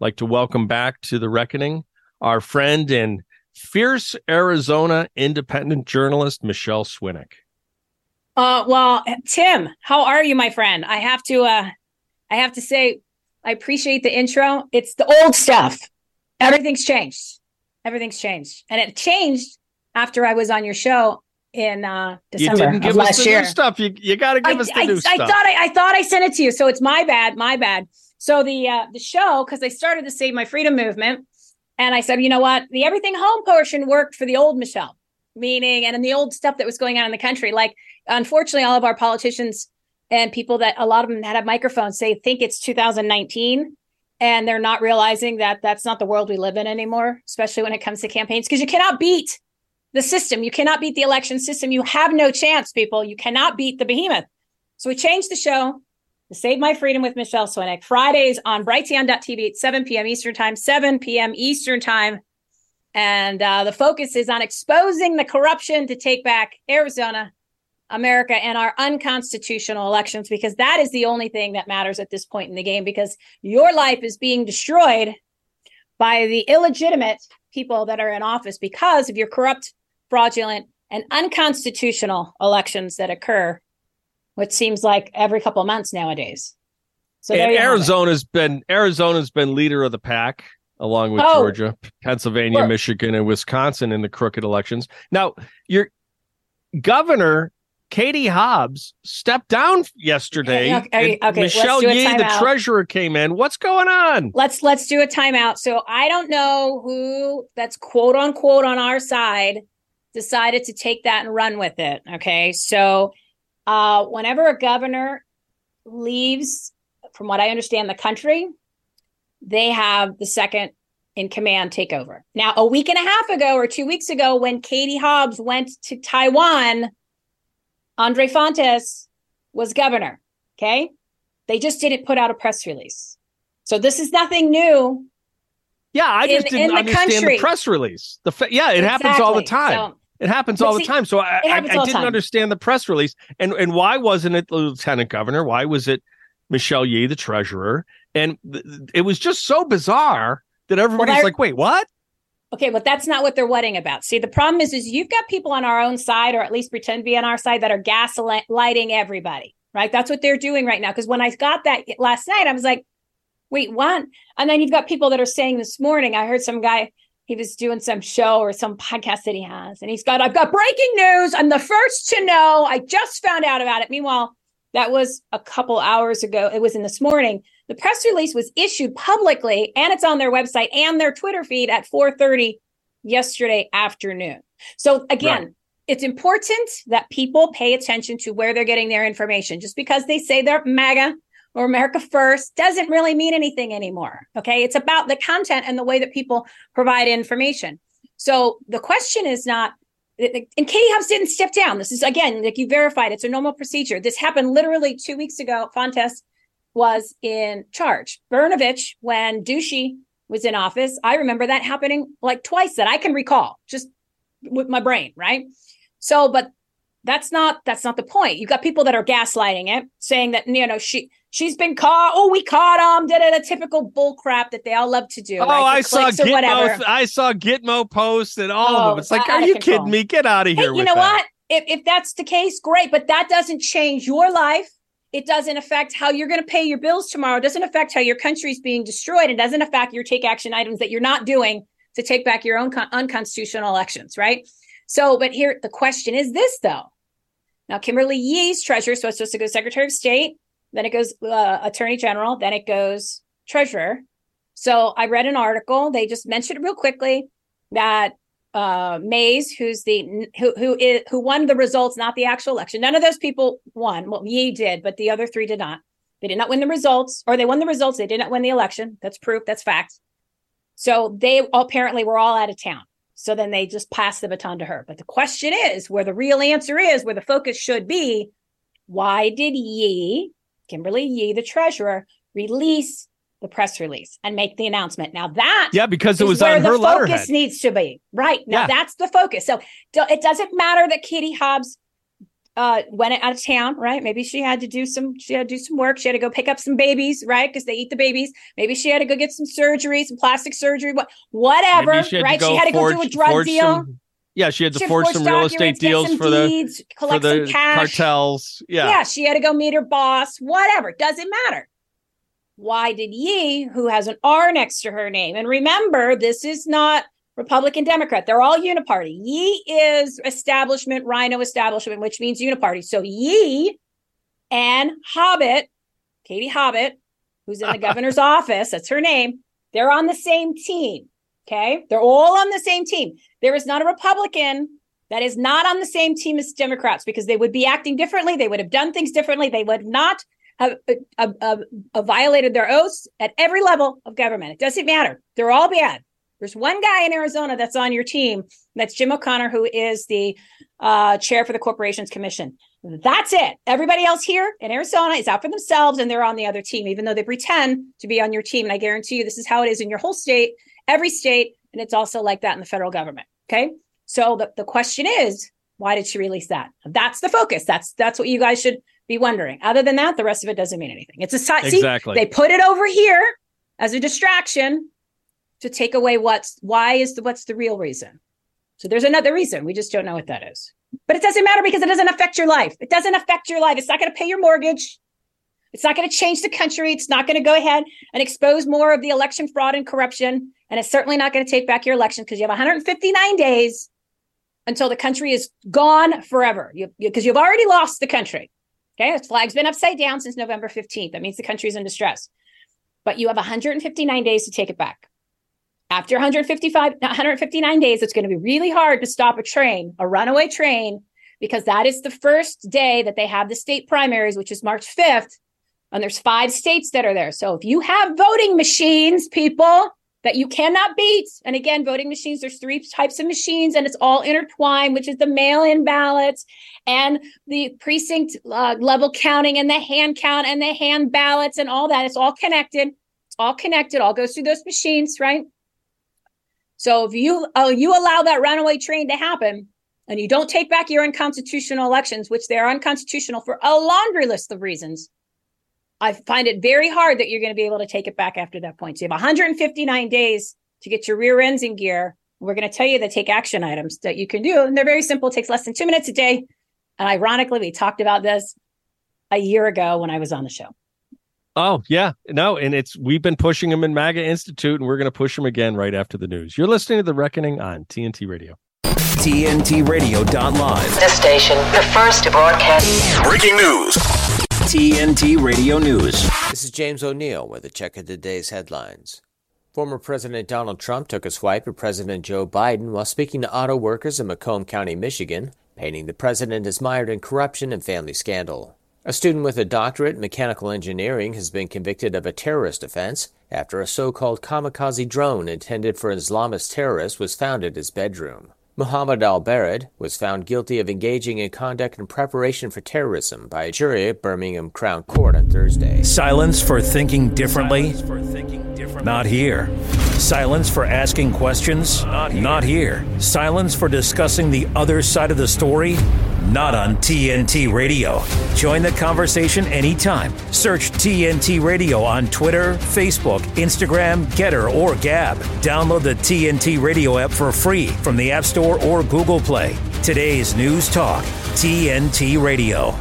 like to welcome back to the reckoning our friend and fierce Arizona independent journalist Michele Swinick. Uh, well, Tim, how are you, my friend? I have to, uh, I have to say, I appreciate the intro. It's the old stuff. Everything's changed. Everything's changed, and it changed after I was on your show in uh December you didn't give us last the year. new stuff. You you got to give I, us the I, new I stuff. thought I, I thought I sent it to you, so it's my bad, my bad. So the uh, the show because I started the Save My Freedom movement, and I said, you know what, the everything home portion worked for the old Michele, meaning and in the old stuff that was going on in the country. Like unfortunately, all of our politicians and people that a lot of them that have microphones say think it's 2019 and they're not realizing that that's not the world we live in anymore especially when it comes to campaigns because you cannot beat the system. You cannot beat the election system. You have no chance people. You cannot beat the behemoth. So we changed the show save my freedom with Michele swinick fridays on brighteon.tv at 7 p.m eastern time 7 p.m eastern time. And uh, the focus is on exposing the corruption to take back arizona America and our unconstitutional elections because that is the only thing that matters at this point in the game because your life is being destroyed by the illegitimate people that are in office because of your corrupt, fraudulent, and unconstitutional elections that occur, which seems like every couple of months nowadays. So and you have it. Arizona's been Arizona's been leader of the pack along with Oh. Georgia, Pennsylvania, Sure. Michigan, and Wisconsin in the crooked elections. Now, your governor Katie Hobbs stepped down yesterday. Okay, okay, Michelle Yee, the treasurer, came in. What's going on? let's let's do a timeout. So I don't know who that's quote unquote on our side decided to take that and run with it. Okay. So uh whenever a governor leaves, from what I understand, the country, they have the second in command take over. Now, a week and a half ago or two weeks ago, when Katie Hobbs went to Taiwan, Adrian Fontes was governor. Okay. They just didn't put out a press release. So this is nothing new. Yeah, I just In- didn't in the understand country. the press release. The fa- yeah, it happens all the time. So, It happens But all the time. So I, I, I didn't time. understand the press release. And and why wasn't it the lieutenant governor? Why was it Michelle Yee, the treasurer? And th- it was just so bizarre that everybody's I- like, wait, what? okay, but that's not what they're wetting about. See, the problem is, is you've got people on our own side, or at least pretend to be on our side, that are gaslighting everybody. Right? That's what they're doing right now. Because when I got that last night, I was like, wait, what? And then you've got people that are saying this morning. I heard some guy. He was doing some show or some podcast that he has, and he's got, I've got breaking news. I'm the first to know. I just found out about it. Meanwhile, that was a couple hours ago. It was in this morning. The press release was issued publicly, and it's on their website and their Twitter feed at 4:30 yesterday afternoon. So again, Right. it's important that people pay attention to where they're getting their information. Just because they say they're MAGA or America First doesn't really mean anything anymore. Okay. It's about the content and the way that people provide information. So the question is not, and Katie Hobbs didn't step down. This is again, like you verified, it's a normal procedure. This happened literally two weeks ago. Fontes was in charge. Brnovich, when Ducey was in office, I remember that happening like twice that I can recall, just with my brain, right? So, but that's not that's not the point. You got people that are gaslighting it, saying that you know she she's been caught. Oh, we caught him. Did it a typical bull crap that they all love to do. Oh, right? I saw clicks or whatever. Gitmo. I saw Gitmo posts and all of Oh, them. It's like, are you control. kidding me? Get out of Hey, here. you know that. what? If if that's the case, great. But that doesn't change your life. It doesn't affect how you're going to pay your bills tomorrow. It doesn't affect how your country's being destroyed. It doesn't affect your take action items that you're not doing to take back your own con- unconstitutional elections, right? So, but here the question is this though. Now, Kimberly Yee's treasurer, so it's supposed to go Secretary of State, then it goes uh, Attorney General, then it goes Treasurer. So I read an article. They just mentioned real quickly that uh, Mayes, who's the who who is who won the results, not the actual election. None of those people won. Well, Yee did, but the other three did not. They did not win the results, or they won the results. They did not win the election. That's proof. That's fact. So they apparently were all out of town. So then they just passed the baton to her. But the question is where the real answer is, where the focus should be, why did Yee, Kimberly Yee, the treasurer, release the press release and make the announcement? Now that yeah, because it was where on her the letterhead. focus needs to be. Right. Now Yeah. that's the focus. So it doesn't matter that Katie Hobbs uh went out of town, right? Maybe she had to do some she had to do some work. She had to go pick up some babies, right? Because they eat the babies. Maybe she had to go get some surgery, some plastic surgery, what whatever, Maybe she had right? to go she had to go do a drug deal. Some, yeah, she had to She had forge some real estate deals for the deeds, for the some cash. cartels. Yeah. Yeah, she had to go meet her boss, whatever. Doesn't matter. Why did Yee, who has an R next to her name, and remember, this is not Republican Democrat, they're all uniparty. Yee is establishment, Rhino establishment, which means uniparty. So Yee and Hobbit, Katie Hobbit, who's in the governor's office, that's her name, they're on the same team. Okay. They're all on the same team. There is not a Republican that is not on the same team as Democrats because they would be acting differently. They would have done things differently. They would not have uh, uh, violated their oaths at every level of government. It doesn't matter. They're all bad. There's one guy in Arizona that's on your team. That's Jim O'Connor, who is the uh, chair for the Corporations Commission. That's it. Everybody else here in Arizona is out for themselves and they're on the other team, even though they pretend to be on your team. And I guarantee you, this is how it is in your whole state, every state. And it's also like that in the federal government. Okay. So the, the question is, why did she release that? That's the focus. That's that's what you guys should be wondering. Other than that, the rest of it doesn't mean anything. It's a si- see, Exactly. they put it over here as a distraction to take away what's why is the what's the real reason. So there's another reason. We just don't know what that is. But it doesn't matter because it doesn't affect your life. It doesn't affect your life. It's not going to pay your mortgage. It's not going to change the country. It's not going to go ahead and expose more of the election fraud and corruption. And it's certainly not going to take back your election because you have 159 days until the country is gone forever. You because you, have already lost the country. Okay, the flag's been upside down since November 15th. That means the country is in distress. But you have 159 days to take it back. After 155, 159 days, it's going to be really hard to stop a train, a runaway train, because that is the first day that they have the state primaries, which is March 5th. And there's five states that are there. So if you have voting machines, people that you cannot beat, and again, voting machines, there's three types of machines, and it's all intertwined, which is the mail-in ballots and the precinct uh, level counting and the hand count and the hand ballots and all that. It's all connected. It's all connected. All goes through those machines, right? So if you uh, you allow that runaway train to happen, and you don't take back your unconstitutional elections, which they are unconstitutional for a laundry list of reasons, I find it very hard that you're going to be able to take it back after that point. So you have 159 days to get your rear ends in gear. We're going to tell you the take action items that you can do, and they're very simple. It takes less than two minutes a day. And ironically, we talked about this a year ago when I was on the show. Oh yeah, no, and it's we've been pushing them in MAGA Institute, and we're going to push them again right after the news. You're listening to the Reckoning on TNT Radio. TNT TNTRadio.live. The station, the first to broadcast. Breaking news. TNT Radio News. This is James O'Neill with a check of today's headlines. Former President Donald Trump took a swipe at President Joe Biden while speaking to auto workers in Macomb County, Michigan, painting the president as mired in corruption and family scandal. A student with a doctorate in mechanical engineering has been convicted of a terrorist offense after a so called kamikaze drone intended for Islamist terrorists was found at his bedroom. Muhammad al Barid was found guilty of engaging in conduct in preparation for terrorism by a jury at Birmingham Crown Court on Thursday. Silence for thinking differently? Not here. Silence for asking questions? Not here. Silence for discussing the other side of the story? Not on TNT Radio. Join the conversation anytime. Search TNT Radio on Twitter, Facebook, Instagram, Gettr, or Gab. Download the TNT Radio app for free from the App Store or Google Play. Today's News Talk, TNT Radio.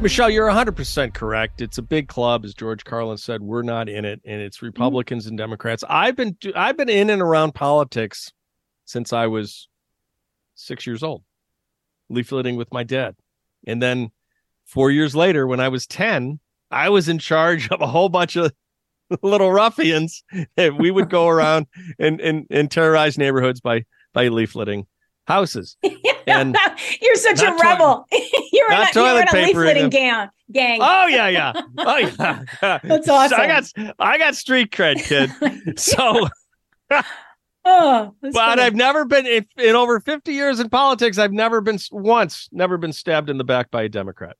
Michele, you're 100% correct. It's a big club, as George Carlin said. We're not in it, and it's mm-hmm. Republicans and Democrats. I've been I've been in and around politics since I was six years old, leafleting with my dad, and then four years later, when I was 10, I was in charge of a whole bunch of little ruffians that we would go around and and, and terrorize neighborhoods by by leafleting houses. And you're such a toi- rebel. you're in not a, you're in a leafleting gang. Gang. Oh yeah, yeah. Oh yeah. That's So I awesome. got I got street cred, kid. so Oh, but funny. I've never been if, in over 50 years in politics. I've never been once, never been stabbed in the back by a Democrat.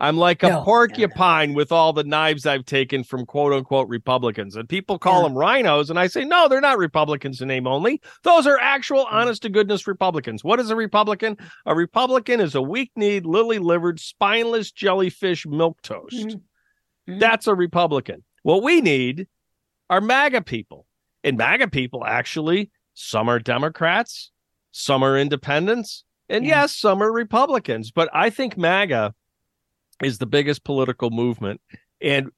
I'm like a No, no, no. porcupine with all the knives I've taken from quote unquote Republicans. And people call Yeah. them rhinos. And I say, no, they're not Republicans in name only. Those are actual, Mm. honest to goodness Republicans. What is a Republican? A Republican is a weak kneed, lily livered, spineless jellyfish milk toast. Mhm. Mhm. That's a Republican. What we need are MAGA people. And MAGA people, actually, some are Democrats, some are independents, and Yeah. yes, some are Republicans. But I think MAGA is the biggest political movement. And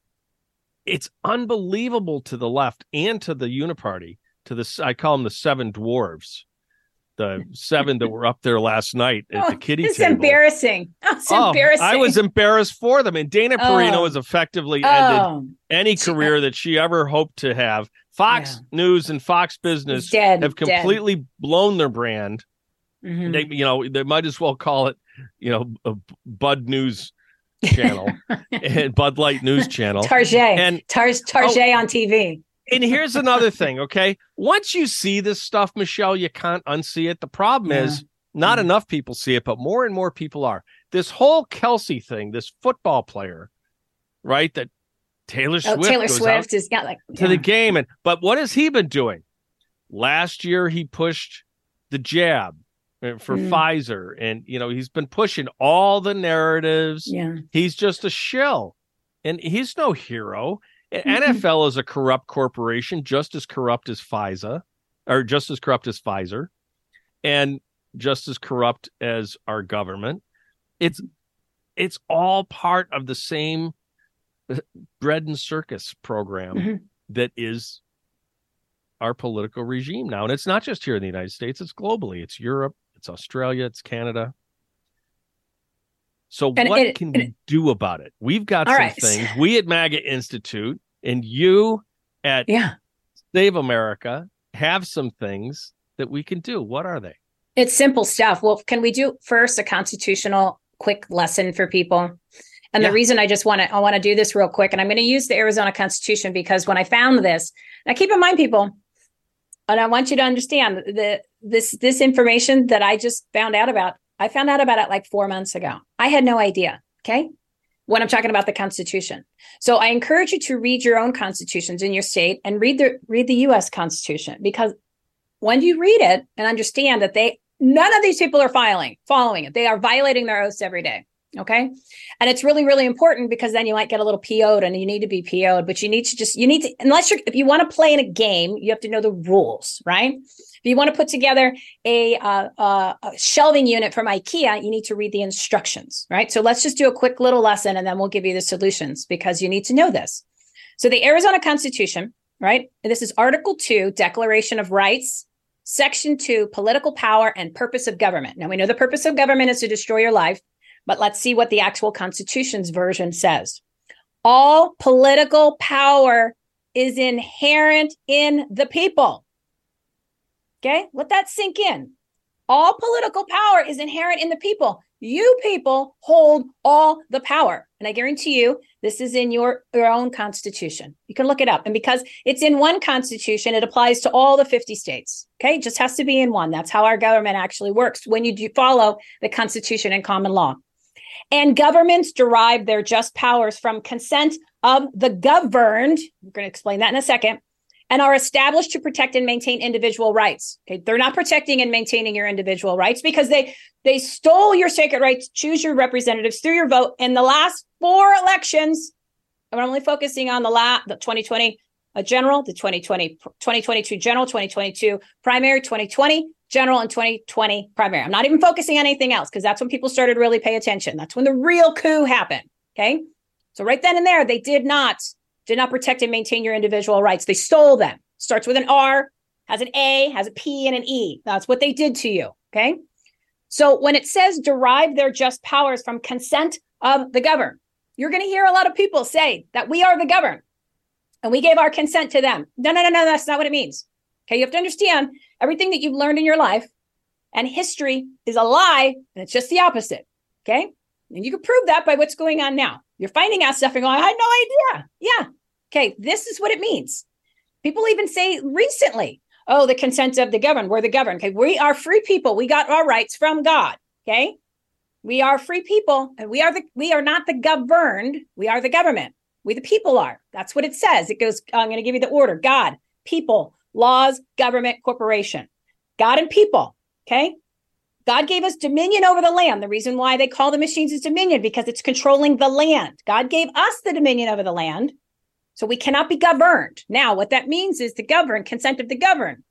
it's unbelievable to the left and to the Uniparty, to the, I call them the seven dwarves, the seven that were up there last night at the Oh, kitty it's table. embarrassing. Oh, it's Oh, embarrassing. I was embarrassed for them. And Dana Perino Oh. has effectively ended oh, any career that she ever hoped to have. Fox News and Fox Business dead. have dead. completely blown their brand. Mhm. They, you know, they might as well call it, you know, Bud News channel and Bud Light News channel. Target. And Oh. Tar- Target on TV. and here's another thing, okay? Once you see this stuff, Michele, you can't unsee it. The problem Yeah. is not Mhm. enough people see it, but more and more people are. This whole Kelce thing, this football player, right? That Taylor Oh, Swift Taylor Swift is yeah, like to the game. And but what has he been doing? Last year he pushed the jab for Mm. Pfizer, and you know he's been pushing all the narratives. yeah. He's just a shill, and he's no hero. Mhm. NFL is a corrupt corporation, just as corrupt as Pfizer, or just as corrupt as Pfizer, and just as corrupt as our government. It's it's all part of the same uh, bread and circus program Mhm. that is our political regime now. And it's not just here in the United States, it's globally. It's Europe, it's Australia, it's Canada. So And what it- can and we do about it? We've got some right. things. We at MAGA Institute and you at Yeah. Save America have some things that we can do. What are they? It's simple stuff. Well, can we do first a constitutional quick lesson for people? And Yeah. the reason I just want to I want to do this real quick, and I'm going to use the Arizona Constitution because when I found this, now keep in mind, people, and I want you to understand that this this information that I just found out about, I found out about it like four months ago. I had no idea. Okay. When I'm talking about the Constitution. So I encourage you to read your own constitutions in your state and read the read the US Constitution because when you read it and understand that they none of these people are filing following it they are violating their oaths every day okay and it's really really important because then you might get a little po'd and you need to be po'd but you need to just you need to unless you're if you want to play in a game you have to know the rules right if you want to put together a, uh, uh, a shelving unit from ikea you need to read the instructions right so let's just do a quick little lesson and then we'll give you the solutions because you need to know this so the arizona constitution right this is article 2 declaration of rights Section two, political power and purpose of government. Now we know the purpose of government is to destroy your life, but let's see what the actual Constitution's version says. All political power is inherent in the people. Okay, let that sink in. All political power is inherent in the people. You people hold all the power. And I guarantee you, this is in your, your own constitution. You can look it up. And because it's in one constitution, it applies to all the 50 states. Okay. It just has to be in one. That's how our government actually works when you do follow the constitution and common law. And governments derive their just powers from consent of the governed. We're going to explain that in a second. And are established to protect and maintain individual rights. Okay, they're not protecting and maintaining your individual rights because they they stole your sacred rights. Choose your representatives through your vote in the last four elections. I'm only focusing on the la the 2020 uh, general, the 2020 2022 general, 2022 primary, 2020 general, and 2020 primary. I'm not even focusing on anything else because that's when people started really pay attention. That's when the real coup happened. Okay, so right then and there, they did not did not protect and maintain your individual rights. They stole them. Starts with an R, has an A, has a P, and an E. That's what they did to you. Okay. So when it says derive their just powers from consent of the governed, you're going to hear a lot of people say that we are the governed and we gave our consent to them. No, no, no, no. That's not what it means. Okay. You have to understand everything that you've learned in your life and history is a lie and it's just the opposite. Okay. And you can prove that by what's going on now. You're finding out stuff and going, I had no idea. Yeah. Okay. This is what it means. People even say recently, oh, the consent of the governed. We're the governed. Okay. We are free people. We got our rights from God. Okay. We are free people and we are the we are not the governed. We are the government. We the people are. That's what it says. It goes, I'm going to give you the order. God, people, laws, government, corporation. God and people. Okay. God gave us dominion over the land. The reason why they call the machines is dominion because it's controlling the land. God gave us the dominion over the land. So we cannot be governed. Now, what that means is to govern, consent of the governed.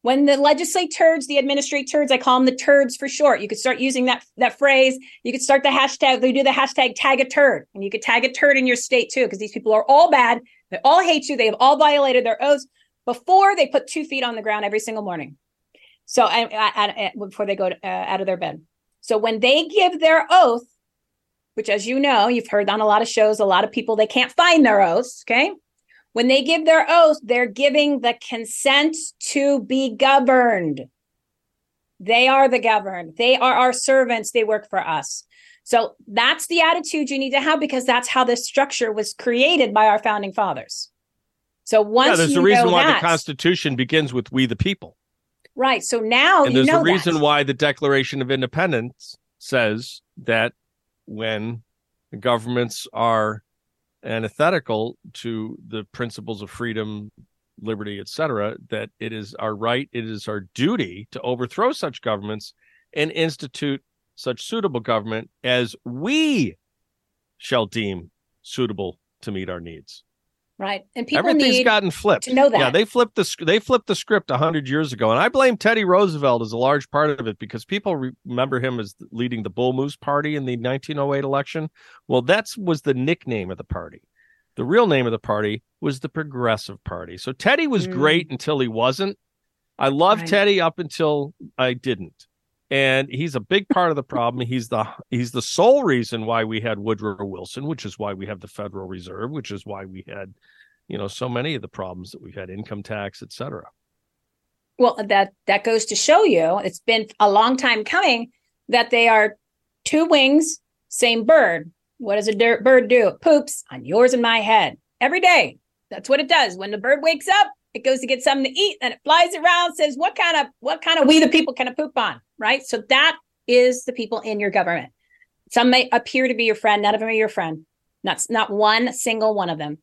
When the legislators, the administrate turds, I call them the turds for short. You could start using that that phrase. You could start the hashtag. They do the hashtag tag a turd, and you could tag a turd in your state too, because these people are all bad. They all hate you. They have all violated their oaths before they put two feet on the ground every single morning. So, and, and, and before they go to, uh, out of their bed. So when they give their oath, which, as you know, you've heard on a lot of shows, a lot of people they can't find their oaths. Okay, when they give their oath, they're giving the consent to be governed. They are the governed. They are our servants. They work for us. So that's the attitude you need to have because that's how this structure was created by our founding fathers. So once yeah, there's a reason why that, the Constitution begins with "We the People," right? So now and there's a reason that. why the Declaration of Independence says that when governments are antithetical to the principles of freedom, liberty, etc., that it is our right, it is our duty to overthrow such governments and institute such suitable government as we shall deem suitable to meet our needs. Right? And people Everything's gotten flipped. to know Yeah, they flipped the they flipped the script hundred years ago, and I blame Teddy Roosevelt as a large part of it because people re- remember him as leading the Bull Moose Party in the 1908 election. Well, that was the nickname of the party. The real name of the party was the Progressive Party. So Teddy was Mm. great until he wasn't. I loved Right. Teddy up until I didn't. And he's a big part of the problem. He's the he's the sole reason why we had Woodrow Wilson, which is why we have the Federal Reserve, which is why we had, you know, so many of the problems that we've had, income tax, et cetera. Well, that that goes to show you it's been a long time coming that they are two wings, same bird. What does a dirt bird do? It poops on yours and my head every day. That's what it does. When the bird wakes up, it goes to get something to eat, and it flies around, says, "What kind of what kind of we the people can I poop on?" Right. So that is the people in your government. Some may appear to be your friend. None of them are your friend. Not not one single one of them.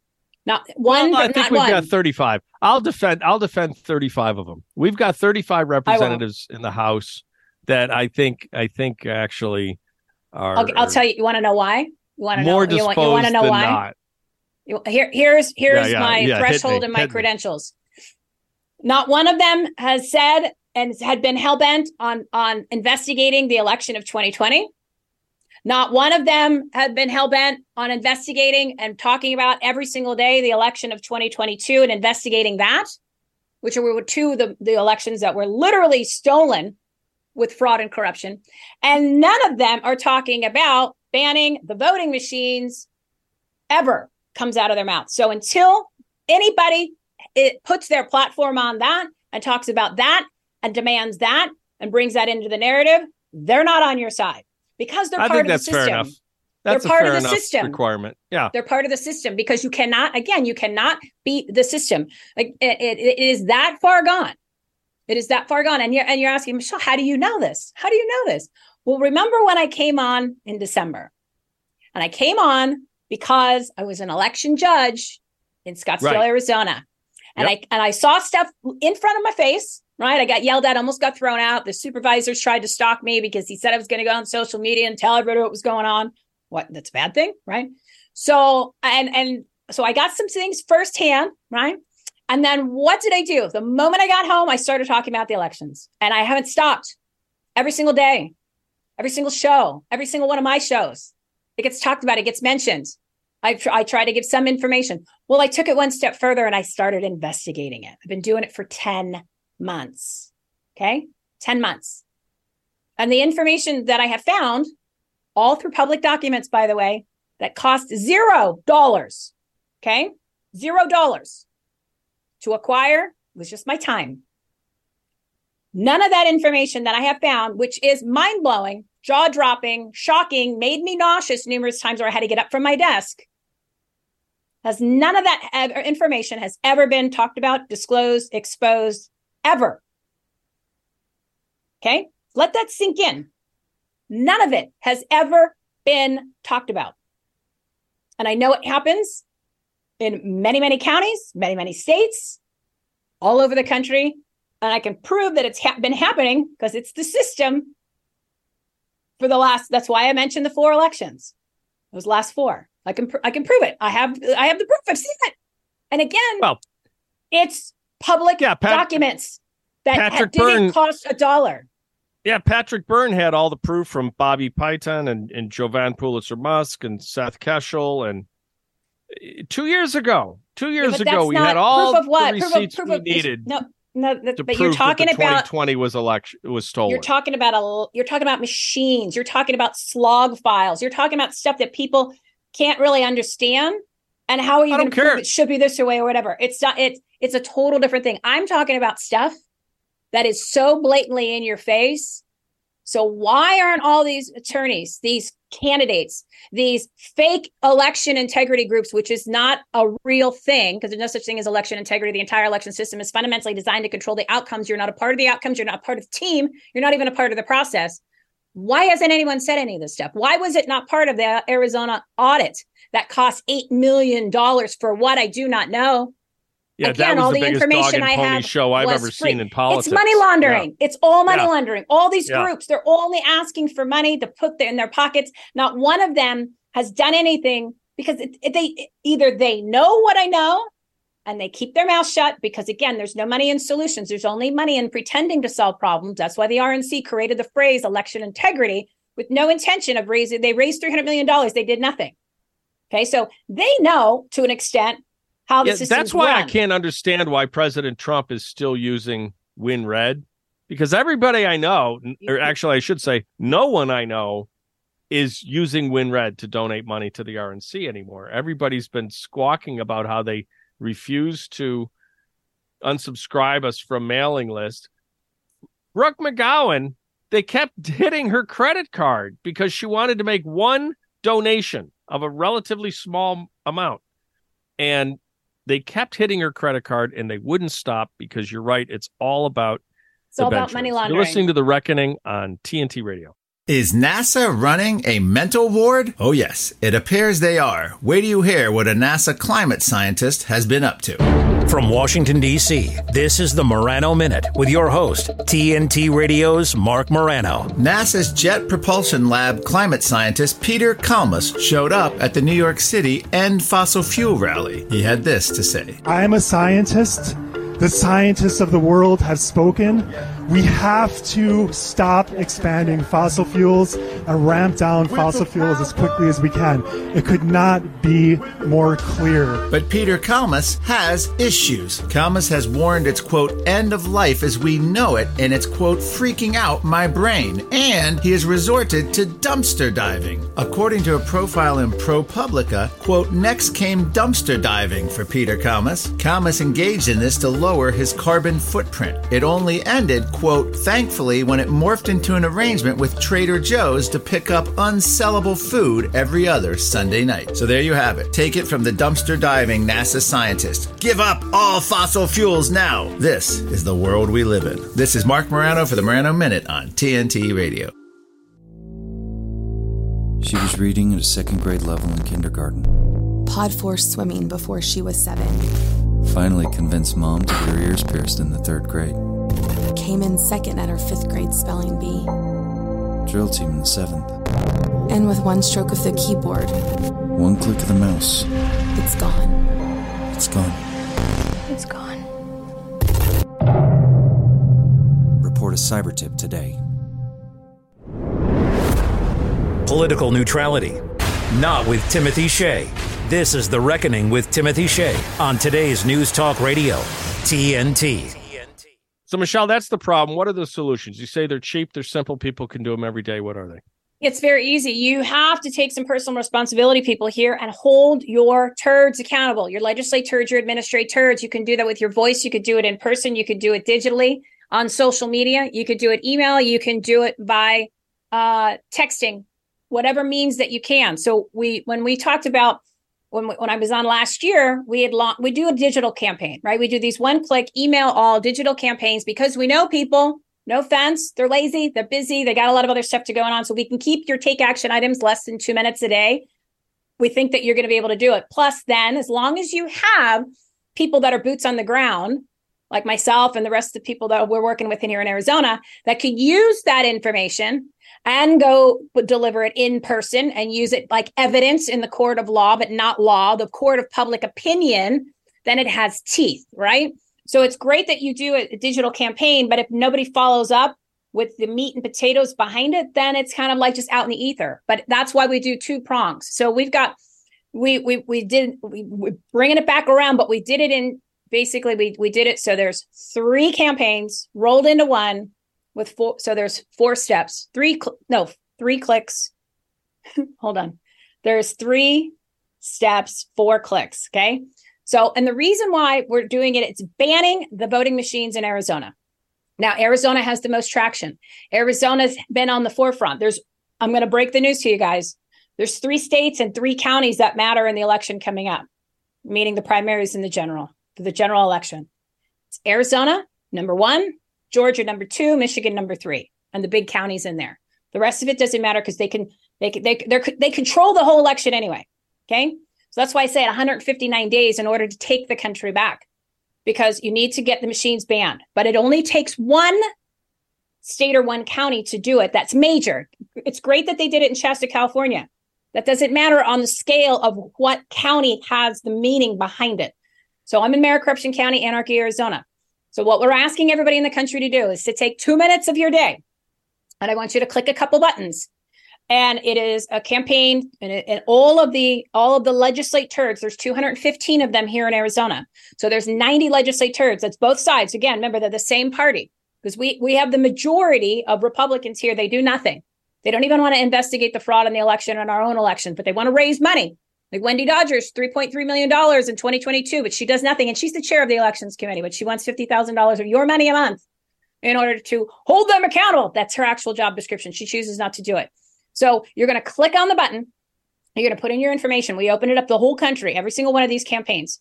Not one. Well, I think not we've one. got 35. I'll defend I'll defend 35 of them. We've got 35 representatives in the House that I think I think actually are I'll, I'll tell you. You want to know why? You want to know? You want, you want to know why? not. Here, here's here's yeah, my yeah, threshold and my credentials. Not one of them has said and had been hell bent on on investigating the election of 2020. Not one of them had been hell bent on investigating and talking about every single day the election of 2022 and investigating that, which were two of the, the elections that were literally stolen with fraud and corruption. And none of them are talking about banning the voting machines ever comes out of their mouth. So until anybody it puts their platform on that and talks about that and demands that and brings that into the narrative, they're not on your side because they're I part of the system. fair enough. That's part a of fair the system. requirement. Yeah. They're part of the system because you cannot, again, you cannot beat the system. Like it, it, it is that far gone. It is that far gone. And you're and you're asking, Michele, how do you know this? How do you know this? Well, remember when I came on in December, and I came on because I was an election judge in Scottsdale, Right. Arizona, and Yep. I and I saw stuff in front of my face. Right, I got yelled at, almost got thrown out. The supervisors tried to stalk me because he said I was going to go on social media and tell everybody what was going on. What? That's a bad thing, right? So and and so I got some things firsthand, right? And then what did I do? The moment I got home, I started talking about the elections, and I haven't stopped. Every single day, every single show, every single one of my shows, it gets talked about. It gets mentioned. I tr- I try to give some information. Well, I took it one step further and I started investigating it. I've been doing it for ten months. Okay, ten months, and the information that I have found, all through public documents, by the way, that cost zero dollars. Okay, zero dollars to acquire was just my time. None of that information that I have found, which is mind blowing, jaw dropping, shocking, made me nauseous numerous times where I had to get up from my desk, has none of that information has ever been talked about, disclosed, exposed, ever. Okay, let that sink in. None of it has ever been talked about. And I know it happens in many, many counties, many, many states, all over the country. And I can prove that it's ha- been happening because it's the system for the last, that's why I mentioned the four elections, those last four. I can, pr- I can prove it. I have, I have the proof. I've seen it. And again, Well, it's public Yeah, Pat- documents that ha- didn't Byrne- cost a dollar. Yeah, Patrick Byrne had all the proof from Bobby Piton and, and Jovan Pulitzer Musk and Seth Keshel. And uh, two years ago, two years but ago, we had all proof of what? the Proof of- receipts proof we of- needed No, no, that- but you're talking about 2020 was election was stolen. You're talking about a you're talking about machines, you're talking about slog files, you're talking about stuff that people can't really understand. And how are you going to prove care. it should be this way or whatever? It's not it's it's a total different thing. I'm talking about stuff that is so blatantly in your face. So why aren't all these attorneys, these candidates, these fake election integrity groups, which is not a real thing because there's no such thing as election integrity. The entire election system is fundamentally designed to control the outcomes. You're not a part of the outcomes. You're not part of the team. You're not even a part of the process. Why hasn't anyone said any of this stuff? Why was it not part of the Arizona audit that cost $8 million for what I do not know? Yeah, again, all the, the biggest dog information I have show I've ever free. seen in politics. It's money laundering. It's all money Yeah. laundering. All these Yeah. groups, they're only asking for money to put in their pockets. Not one of them has done anything because it, it- they either they know what I know and they keep their mouth shut because again, there's no money in solutions. There's only money in pretending to solve problems. That's why the RNC created the phrase election integrity with no intention of raising. They raised 300 million dollars. They did nothing. Okay, so they know to an extent how the Yeah, that's why I can't understand why President Trump is still using WinRed because everybody I know, or actually I should say, no one I know is using WinRed to donate money to the RNC anymore. Everybody's been squawking about how they refuse to unsubscribe us from mailing list. Brooke McGowan, they kept hitting her credit card because she wanted to make one donation of a relatively small amount. And they kept hitting her credit card and they wouldn't stop because you're right. It's all about It's all about money laundering. You're listening to The Reckoning on TNT Radio. Is NASA running a mental ward? Oh, yes, it appears they are. Wait till you hear what a NASA climate scientist has been up to. From Washington, D.C., this is the Morano Minute with your host, TNT Radio's Marc Morano. NASA's Jet Propulsion Lab climate scientist Peter Kalmus showed up at the New York City End Fossil Fuel rally. He had this to say I am a scientist. The scientists of the world have spoken. We have to stop expanding fossil fuels and ramp down fossil fuels as quickly as we can. It could not be more clear. But Peter Kalmus has issues. Kalmus has warned it's quote end of life as we know it and it's quote freaking out my brain. And he has resorted to dumpster diving. According to a profile in ProPublica, quote next came dumpster diving for Peter Kalmus. Kalmus engaged in this to lower his carbon footprint. It only ended quote thankfully when it morphed into an arrangement with Trader Joe's to pick up unsellable food every other Sunday night. So there you have it. Take it from the dumpster diving NASA scientist. Give up all fossil fuels now. This is the world we live in. This is Marc Morano for the Morano Minute on TNT Radio. She was reading at a second grade level in kindergarten. Pod force swimming before she was seven. Finally convinced mom to get her ears pierced in the third grade. Came in second at her fifth grade spelling bee. Drill team in seventh. And with one stroke of the keyboard, One click of the mouse. it's gone. It's gone. It's gone. Report a cyber tip today. Political neutrality. Not with Timothy Shea. This is The Reckoning with Timothy Shea on today's News Talk Radio, TNT. So, Michele, that's the problem. What are the solutions? You say they're cheap, they're simple, people can do them every day. What are they? It's very easy. You have to take some personal responsibility, people here, and hold your turds accountable. Your legislate turds, your administrators. You can do that with your voice. You could do it in person. You could do it digitally on social media. You could do it email. You can do it by uh, texting, whatever means that you can. So we, when we talked about when when I was on last year, we had long, we do a digital campaign, right? We do these one click email all digital campaigns because we know people. No offense, they're lazy, they're busy, they got a lot of other stuff to going on. So we can keep your take action items less than two minutes a day. We think that you're going to be able to do it. Plus, then as long as you have people that are boots on the ground, like myself and the rest of the people that we're working with in here in Arizona, that could use that information and go deliver it in person and use it like evidence in the court of law, but not law, the court of public opinion, then it has teeth, right? So it's great that you do a, digital campaign, but if nobody follows up with the meat and potatoes behind it, then it's kind of like just out in the ether. But that's why we do two prongs. So we've got we we we did we, we're bringing it back around, but we did it in basically we we did it. So there's three campaigns rolled into one with four so there's four steps three cl- no three clicks. Hold on. There's three steps four clicks okay? So and the reason why we're doing it it's banning the voting machines in arizona. Now arizona has the most traction. Arizona's been on the forefront. There's i'm going to break the news to you guys. There's three states and three counties that matter in the election coming up meaning the primaries and the general for the general election it's arizona number one Georgia number two, Michigan number three, and the big counties in there. The rest of it doesn't matter because they can they they they they control the whole election anyway. Okay, so that's why I say 159 days in order to take the country back, because you need to get the machines banned. But it only takes one state or one county to do it. That's major. It's great that they did it in Shasta, California. That doesn't matter on the scale of what county has the meaning behind it. So I'm in Maricopa County, Anarchy, Arizona. So, what we're asking everybody in the country to do is to take two minutes of your day, and I want you to click a couple buttons. And it is a campaign, and, it, and all of the all of the legislators. There's 215 of them here in Arizona. So there's 90 legislators. That's both sides. Again, remember they're the same party because we we have the majority of Republicans here. They do nothing. They don't even want to investigate the fraud in the election in our own election, but they want to raise money. Like Wendy Rogers, $3.3 million in 2022, but she does nothing. And she's the chair of the elections committee, but she wants $50,000 of your money a month in order to hold them accountable. That's her actual job description. She chooses not to do it. So you're going to click on the button. You're going to put in your information. We open it up the whole country, every single one of these campaigns.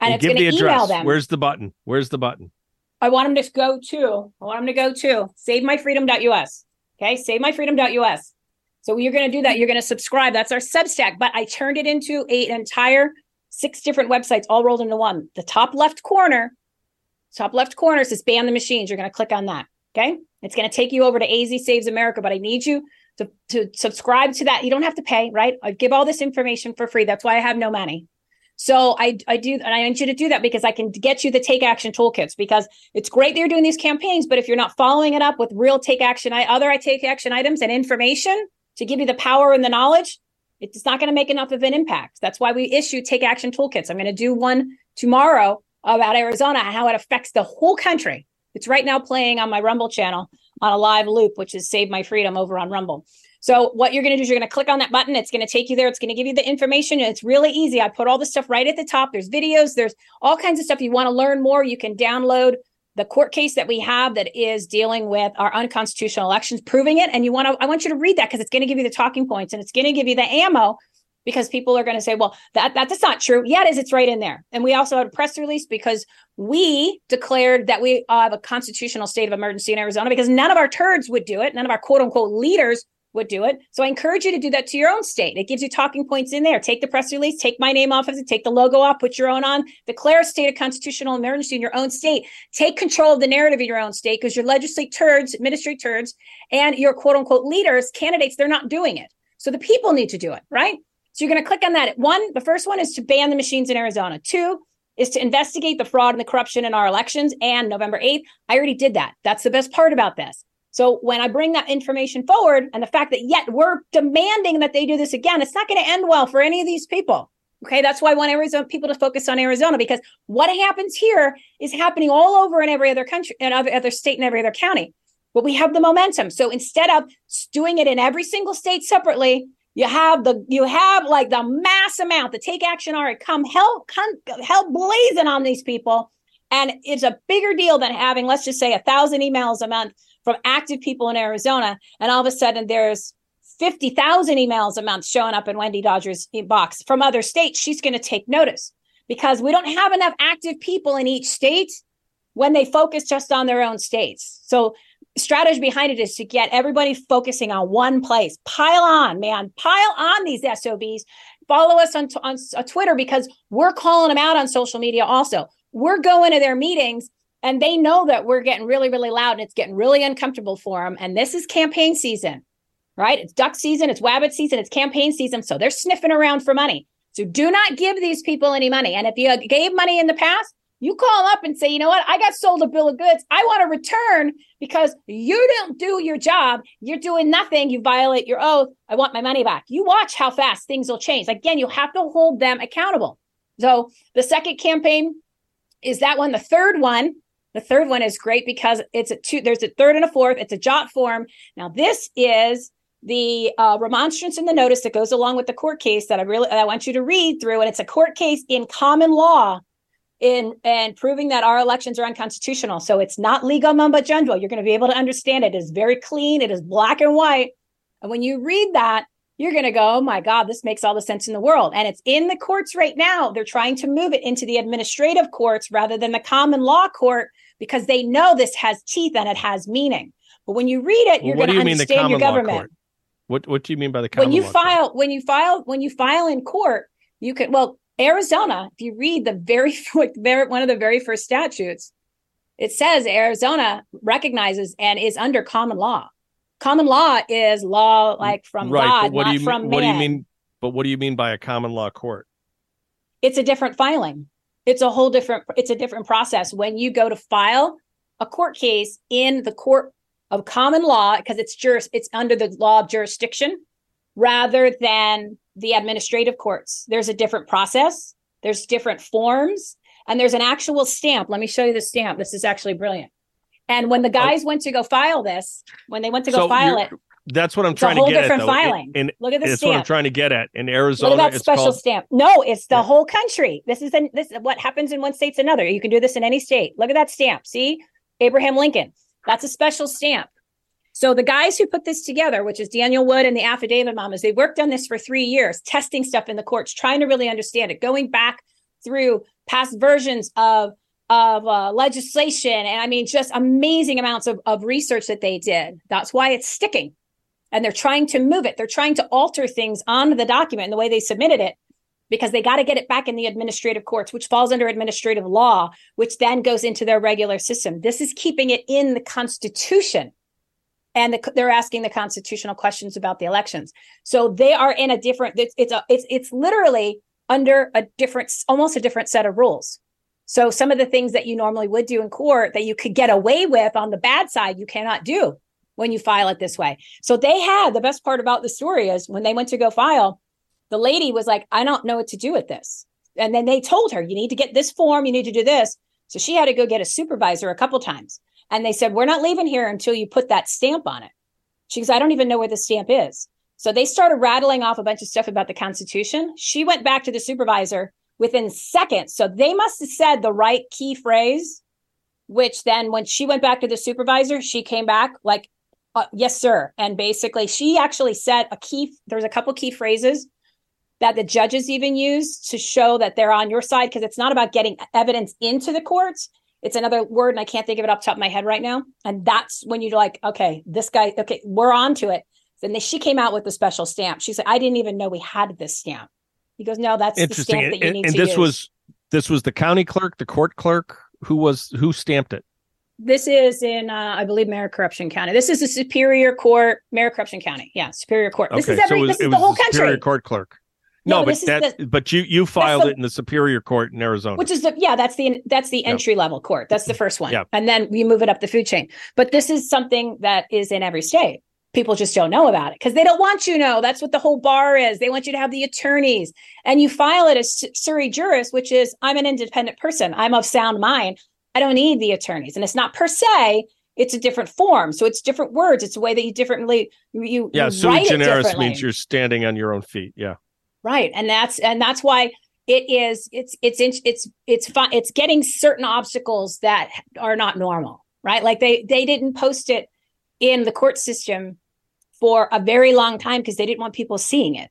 And, and it's going to email them. Where's the button? Where's the button? I want them to go to, I want them to go to savemyfreedom.us. Okay, savemyfreedom.us. So you're going to do that. You're going to subscribe. That's our Substack. But I turned it into an entire six different websites all rolled into one. The top left corner, top left corner says ban the machines. You're going to click on that. Okay. It's going to take you over to AZ Saves America, but I need you to, to subscribe to that. You don't have to pay, right? I give all this information for free. That's why I have no money. So I, I do, and I want you to do that because I can get you the take action toolkits because it's great that you're doing these campaigns, but if you're not following it up with real take action, other take action items and information, to give you the power and the knowledge, it's not going to make enough of an impact. That's why we issue take action toolkits. I'm going to do one tomorrow about Arizona and how it affects the whole country. It's right now playing on my Rumble channel on a live loop, which is Save My Freedom over on Rumble. So what you're going to do is you're going to click on that button. It's going to take you there. It's going to give you the information. It's really easy. I put all the stuff right at the top. There's videos. There's all kinds of stuff. You want to learn more, you can download the court case that we have that is dealing with our unconstitutional elections, proving it. And you want to, I want you to read that because it's going to give you the talking points and it's going to give you the ammo because people are going to say, well, that, that that's not true. Yeah, it is. It's right in there. And we also had a press release because we declared that we have a constitutional state of emergency in Arizona because none of our turds would do it. None of our quote unquote leaders would do it. So I encourage you to do that to your own state. It gives you talking points in there. Take the press release, take my name off of it, take the logo off, put your own on, declare a state of constitutional emergency in your own state. Take control of the narrative in your own state because your legislative turds, administrative turds, and your quote unquote leaders, candidates, they're not doing it. So the people need to do it, right? So you're going to click on that. One, the first one is to ban the machines in Arizona. Two, is to investigate the fraud and the corruption in our elections. And November 8th, I already did that. That's the best part about this. So when I bring that information forward and the fact that yet we're demanding that they do this again, it's not going to end well for any of these people. Okay, that's why I want Arizona people to focus on Arizona because what happens here is happening all over in every other country and every other state and every other county. But we have the momentum. So instead of doing it in every single state separately, you have the you have like the mass amount, the take action are come hell come hell blazing on these people. And it's a bigger deal than having, let's just say, a thousand emails a month from active people in Arizona, and all of a sudden there's 50,000 emails a month showing up in Wendy Rogers' box from other states, she's going to take notice because we don't have enough active people in each state when they focus just on their own states. So strategy behind it is to get everybody focusing on one place. Pile on, man. Pile on these SOBs. Follow us on, on, on uh, Twitter because we're calling them out on social media also. We're going to their meetings and they know that we're getting really, really loud and it's getting really uncomfortable for them. And this is campaign season, right? It's duck season, it's wabbit season, it's campaign season. So they're sniffing around for money. So do not give these people any money. And if you gave money in the past, you call up and say, you know what? I got sold a bill of goods. I want to return because you don't do your job. You're doing nothing. You violate your oath. I want my money back. You watch how fast things will change. Again, you have to hold them accountable. So the second campaign is that one. The third one, the third one is great because it's a two, there's a third and a fourth. It's a JotForm. Now, this is the uh, remonstrance in the notice that goes along with the court case that I really I want you to read through, and it's a court case in common law in and proving that our elections are unconstitutional. So it's not legal mumbo jumbo. You're going to be able to understand it. It is very clean. It is black and white. And when you read that, you're going to go, oh my God, this makes all the sense in the world. And it's in the courts right now. They're trying to move it into the administrative courts rather than the common law court because they know this has teeth and it has meaning. But when you read it, you're What going to you mean the understand your government. court? What What do you mean by the common When you law? file, when you file, when you file in court, you can. Well, Arizona, if you read the very one of the very first statutes, it says Arizona recognizes and is under common law. Common law is law mm, like from right, God, what not do you from mean, man. what do you mean? But what do you mean by a common law court? It's a different filing. It's a whole different. It's a different process when you go to file a court case in the court of common law because it's juris. It's under the law of jurisdiction rather than the administrative courts. There's a different process. There's different forms, and there's an actual stamp. Let me show you the stamp. This is actually brilliant. And when the oh. guys went to go file this, when they went to go So file it, That's what I'm It's trying whole to get different at. Though. In- filing. In, Look at the That's what I'm trying to get at. In Arizona, Look at that it's special called stamp. No, it's the whole country. This is an, this what happens in one state's another. You can do this in any state. Look at that stamp. See, Abraham Lincoln. That's a special stamp. So the guys who put this together, which is Daniel Wood and the affidavit mamas, they worked on this for three years, testing stuff in the courts, trying to really understand it, going back through past versions of of uh, legislation, and I mean, just amazing amounts of, of research that they did. That's why it's sticking and they're trying to move it. They're trying to alter things on the document and the way they submitted it because they got to get it back in the administrative courts, which falls under administrative law, which then goes into their regular system. This is keeping it in the Constitution. And the, they're asking the constitutional questions about the elections. So they are in a different. It's it's a, it's it's literally under a different, almost a different set of rules. So some of the things that you normally would do in court that you could get away with on the bad side, you cannot do when you file it this way. So they had the best part about the story is when they went to go file, the lady was like, I don't know what to do with this. And then they told her, you need to get this form, you need to do this. So she had to go get a supervisor a couple times. And they said, We're not leaving here until you put that stamp on it. She goes, I don't even know where the stamp is. So they started rattling off a bunch of stuff about the Constitution. She went back to the supervisor within seconds. So they must have said the right key phrase, which then when she went back to the supervisor, she came back like, uh, yes, sir. And basically, she actually said a key, there's a couple key phrases that the judges even use to show that they're on your side because it's not about getting evidence into the courts. It's another word, and I can't think of it off top of my head right now. And that's when you're like, okay, this guy, okay, we're on to it. Then she came out with the special stamp. She said, I didn't even know we had this stamp. He goes, no, that's the interesting. stamp that And, you and- and this use. was this was the county clerk, the court clerk, who was who stamped it. This is in, uh, I believe, Mayor Corruption County. This is the Superior Court, Mayor Corruption County. Yeah, Superior Court. This Okay, is every. so was, this is the whole the Superior country. Court clerk. No, No, but but this that the- but you you filed the- it in the Superior Court in Arizona. which is the yeah that's the that's the entry level court that's the first one Yeah. and then you move it up the food chain but this is something that is in every state people just don't know about it because they don't want you to know. That's what the whole bar is. They want you to have the attorneys. And you file it as sui juris which is i'm an independent person. I'm of sound mind. I don't need the attorneys. And it's not per se it's a different form. So it's different words. It's a way that you differently you, yeah, you sui generis means you're standing on your own feet. Yeah. right. And that's and that's why it is it's it's in- it's it's fun it's getting certain obstacles that are not normal right? Like they they didn't post it in the court system for a very long time because they didn't want people seeing it.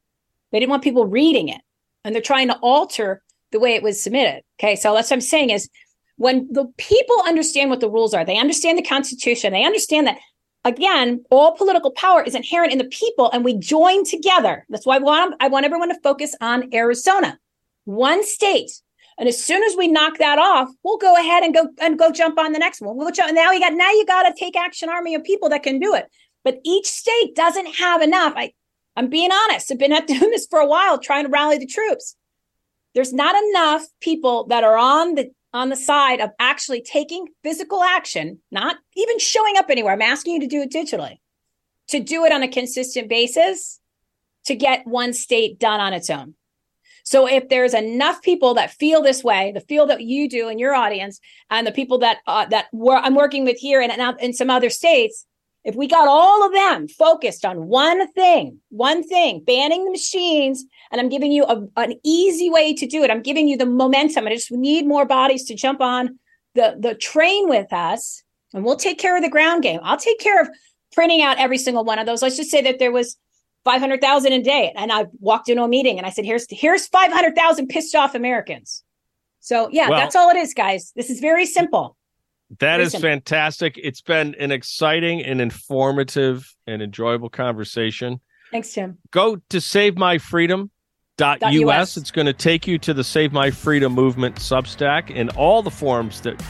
They didn't want people reading it. And they're trying to alter the way it was submitted. Okay. So that's what I'm saying is when the people understand what the rules are, they understand the Constitution, they understand that again, all political power is inherent in the people and we join together. That's why I want, I want everyone to focus on Arizona, one state. And as soon as we knock that off, we'll go ahead and go and go jump on the next one. We'll jump, now you got now you got to take action army of people that can do it. But each state doesn't have enough. I, I'm being honest. I've been doing this for a while, trying to rally the troops. There's not enough people that are on the on the side of actually taking physical action, not even showing up anywhere. I'm asking you to do it digitally, to do it on a consistent basis, to get one state done on its own. So if there's enough people that feel this way, the feel that you do in your audience, and the people that uh, that I'm working with here and in some other states, if we got all of them focused on one thing, one thing, banning the machines, and I'm giving you a, an easy way to do it. I'm giving you the momentum. I just need more bodies to jump on the, the train with us, and we'll take care of the ground game. I'll take care of printing out every single one of those. Let's just say that there was 500,000 a day. And I walked into a meeting and I said, here's, here's 500,000 pissed off Americans. So yeah, well, that's all it is, guys. This is very simple. That is fantastic. It's been an exciting and informative and enjoyable conversation. Thanks, Tim. Go to savemyfreedom.us. It's going to take you to the Save My Freedom movement Substack and all the forums that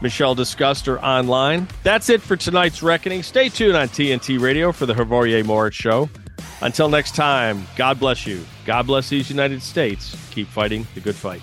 Michele discussed are online. That's it for tonight's reckoning. Stay tuned on TNT Radio for the Hrvoje Morić Show. Until next time, God bless you. God bless these United States. Keep fighting the good fight.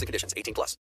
and conditions 18 plus.